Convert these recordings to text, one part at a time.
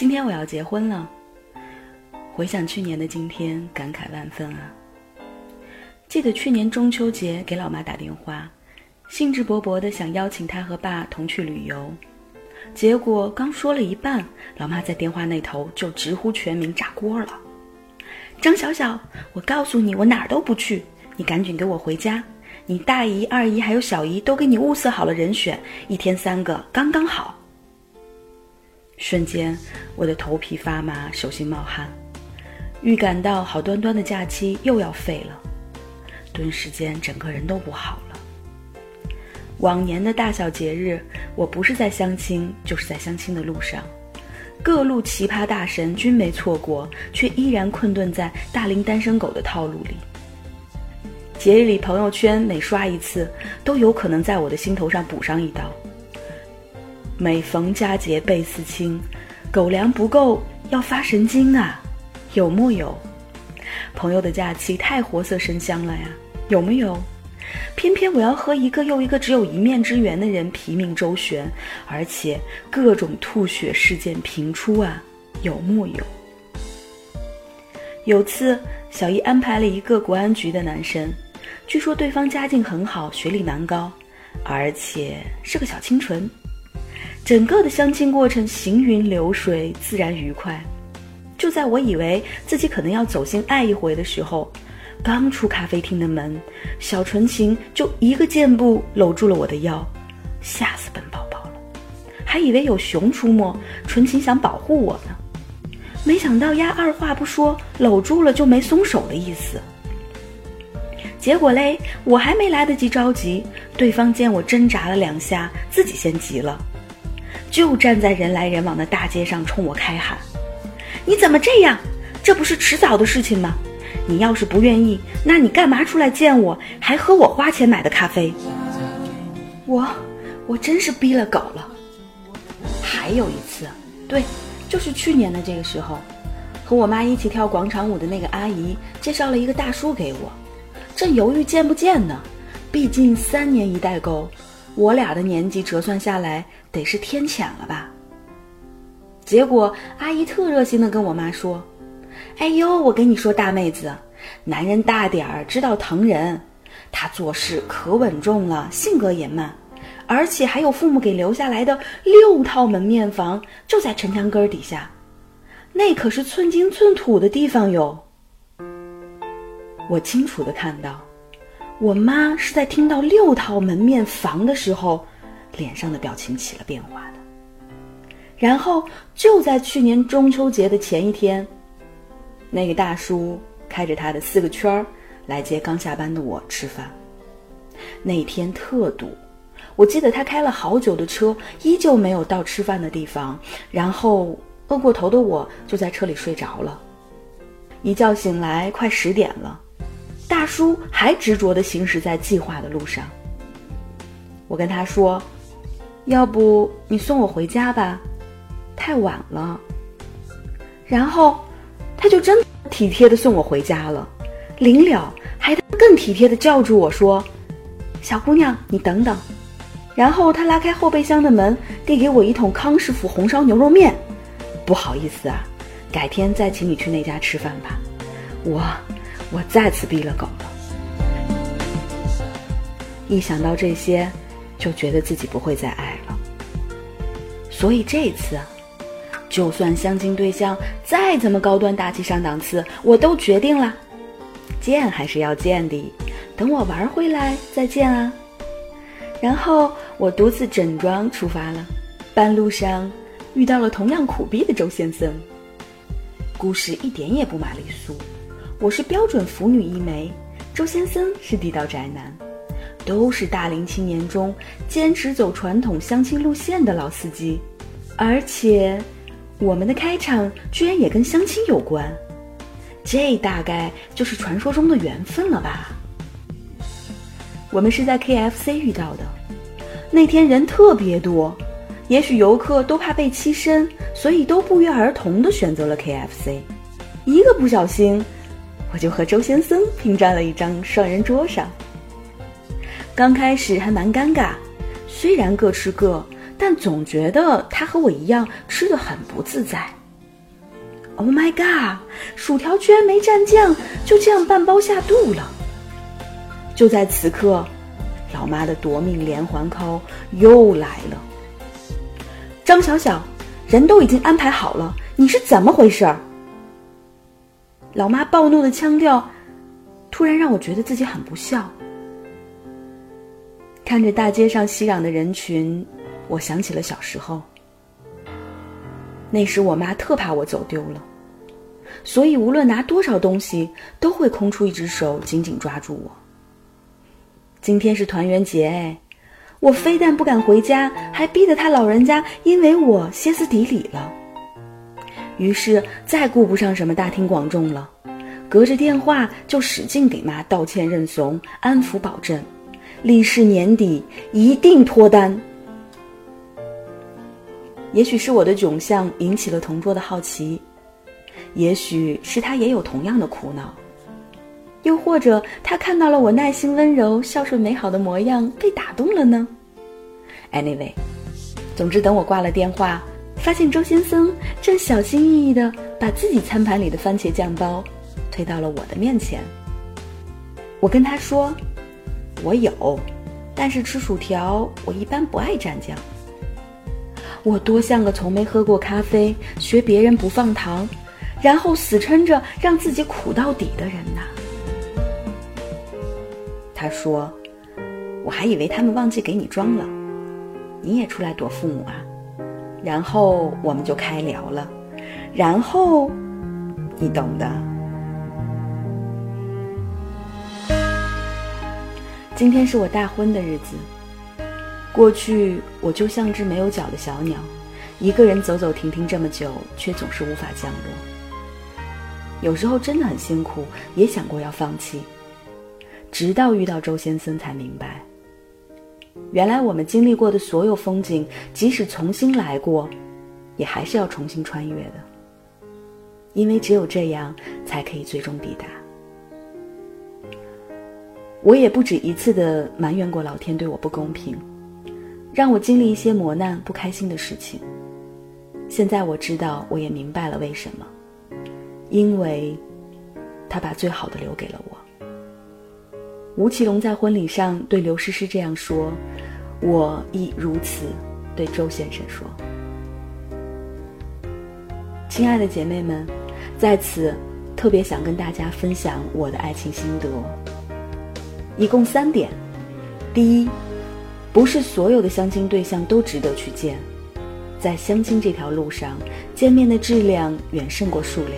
今天我要结婚了。回想去年的今天，感慨万分啊。记得去年中秋节给老妈打电话，兴致勃勃的想邀请她和爸同去旅游，结果刚说了一半，老妈在电话那头就直呼全名炸锅了。张小小，我告诉你，我哪儿都不去，你赶紧给我回家。你大姨、二姨还有小姨都给你物色好了人选，一天三个，刚刚好。瞬间，我的头皮发麻，手心冒汗，预感到好端端的假期又要废了，顿时间整个人都不好了。往年的大小节日，我不是在相亲，就是在相亲的路上，各路奇葩大神均没错过，却依然困顿在大龄单身狗的套路里。节日里朋友圈每刷一次，都有可能在我的心头上补上一刀。每逢佳节倍思亲，狗粮不够要发神经啊，有木有？朋友的假期太活色生香了呀，有没有？偏偏我要和一个又一个只有一面之缘的人拼命周旋，而且各种吐血事件频出啊，有木有？有次小姨安排了一个国安局的男生，据说对方家境很好，学历蛮高，而且是个小清纯。整个的相亲过程行云流水，自然愉快。就在我以为自己可能要走心爱一回的时候，刚出咖啡厅的门，小纯情就一个箭步搂住了我的腰，吓死本宝宝了。还以为有熊出没，纯情想保护我呢，没想到丫二话不说，搂住了就没松手的意思。结果嘞，我还没来得及着急，对方见我挣扎了两下，自己先急了。就站在人来人往的大街上，冲我开喊：“你怎么这样？这不是迟早的事情吗？你要是不愿意，那你干嘛出来见我，还喝我花钱买的咖啡？”我，我真是逼了狗了。还有一次，对，就是去年的这个时候，和我妈一起跳广场舞的那个阿姨介绍了一个大叔给我，正犹豫见不见呢，毕竟三年一代沟。我俩的年纪折算下来得是天谴了吧？结果阿姨特热心的跟我妈说：“哎呦，我跟你说大妹子，男人大点儿知道疼人，他做事可稳重了，性格也慢，而且还有父母给留下来的六套门面房，就在城墙根儿底下，那可是寸金寸土的地方哟。”我清楚的看到。我妈是在听到六套门面房的时候，脸上的表情起了变化的。然后就在去年中秋节的前一天，那个大叔开着他的四个圈儿来接刚下班的我吃饭。那天特堵，我记得他开了好久的车，依旧没有到吃饭的地方。然后饿过头的我就在车里睡着了，一觉醒来快十点了。大叔还执着地行驶在计划的路上。我跟他说：“要不你送我回家吧，太晚了。”然后他就真体贴地送我回家了。临了还更体贴地叫住我说：“小姑娘，你等等。”然后他拉开后备箱的门，递给我一桶康师傅红烧牛肉面。不好意思啊，改天再请你去那家吃饭吧。我。我再次逼了狗了，一想到这些，就觉得自己不会再爱了。所以这次，就算相亲对象再怎么高端大气上档次，我都决定了，见还是要见的。等我玩回来再见啊！然后我独自整装出发了，半路上遇到了同样苦逼的周先生。故事一点也不玛丽苏。我是标准腐女一枚，周先生是地道宅男，都是大龄青年中坚持走传统相亲路线的老司机，而且我们的开场居然也跟相亲有关，这大概就是传说中的缘分了吧？我们是在 KFC 遇到的，那天人特别多，也许游客都怕被欺身，所以都不约而同的选择了 KFC，一个不小心。我就和周先生拼占了一张双人桌上。刚开始还蛮尴尬，虽然各吃各，但总觉得他和我一样吃的很不自在。！Oh my god！薯条居然没蘸酱，就这样半包下肚了。就在此刻，老妈的夺命连环 call 又来了。张小小，人都已经安排好了，你是怎么回事儿？老妈暴怒的腔调，突然让我觉得自己很不孝。看着大街上熙攘的人群，我想起了小时候。那时我妈特怕我走丢了，所以无论拿多少东西，都会空出一只手紧紧抓住我。今天是团圆节哎，我非但不敢回家，还逼得他老人家因为我歇斯底里了。于是再顾不上什么大庭广众了，隔着电话就使劲给妈道歉认怂，安抚保证，立誓年底一定脱单。也许是我的窘相引起了同桌的好奇，也许是他也有同样的苦恼，又或者他看到了我耐心温柔、孝顺美好的模样被打动了呢？Anyway，总之等我挂了电话。发现周先生正小心翼翼地把自己餐盘里的番茄酱包推到了我的面前。我跟他说：“我有，但是吃薯条我一般不爱蘸酱。”我多像个从没喝过咖啡、学别人不放糖，然后死撑着让自己苦到底的人呐！他说：“我还以为他们忘记给你装了，你也出来躲父母啊？”然后我们就开聊了，然后你懂的。今天是我大婚的日子。过去我就像只没有脚的小鸟，一个人走走停停这么久，却总是无法降落。有时候真的很辛苦，也想过要放弃，直到遇到周先生才明白。原来我们经历过的所有风景，即使重新来过，也还是要重新穿越的。因为只有这样，才可以最终抵达。我也不止一次的埋怨过老天对我不公平，让我经历一些磨难、不开心的事情。现在我知道，我也明白了为什么，因为，他把最好的留给了我。吴奇隆在婚礼上对刘诗诗这样说：“我亦如此。”对周先生说：“亲爱的姐妹们，在此特别想跟大家分享我的爱情心得，一共三点。第一，不是所有的相亲对象都值得去见，在相亲这条路上，见面的质量远胜过数量。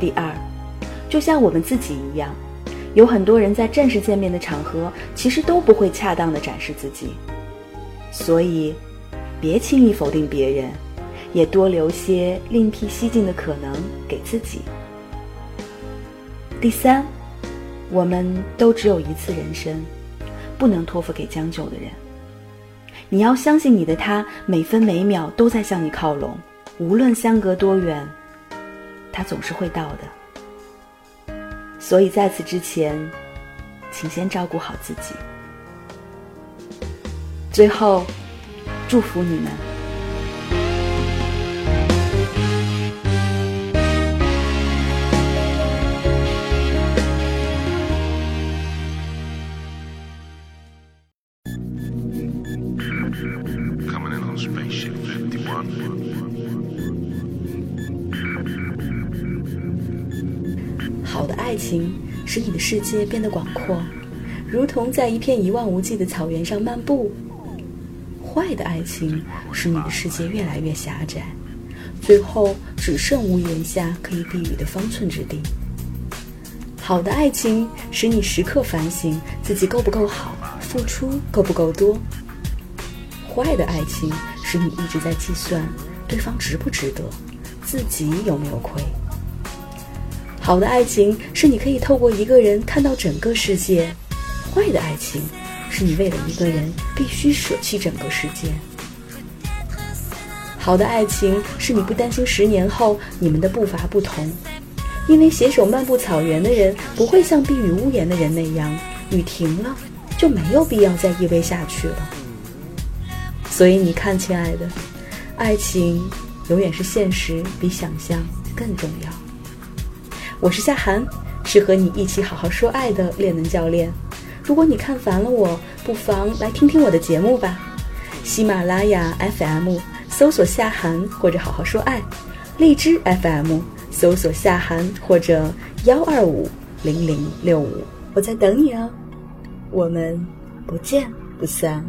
第二，就像我们自己一样。”有很多人在正式见面的场合，其实都不会恰当的展示自己，所以，别轻易否定别人，也多留些另辟蹊径的可能给自己。第三，我们都只有一次人生，不能托付给将就的人。你要相信你的他，每分每秒都在向你靠拢，无论相隔多远，他总是会到的。所以在此之前，请先照顾好自己。最后，祝福你们。爱情使你的世界变得广阔，如同在一片一望无际的草原上漫步；坏的爱情使你的世界越来越狭窄，最后只剩屋檐下可以避雨的方寸之地。好的爱情使你时刻反省自己够不够好，付出够不够多；坏的爱情使你一直在计算对方值不值得，自己有没有亏。好的爱情是你可以透过一个人看到整个世界，坏的爱情是你为了一个人必须舍弃整个世界。好的爱情是你不担心十年后你们的步伐不同，因为携手漫步草原的人不会像避雨屋檐的人那样，雨停了就没有必要再依偎下去了。所以你看，亲爱的，爱情永远是现实比想象更重要。我是夏涵，是和你一起好好说爱的恋能教练。如果你看烦了我，不妨来听听我的节目吧。喜马拉雅 FM 搜索夏涵或者好好说爱，荔枝 FM 搜索夏涵或者幺二五零零六五，我在等你哦。我们不见不散。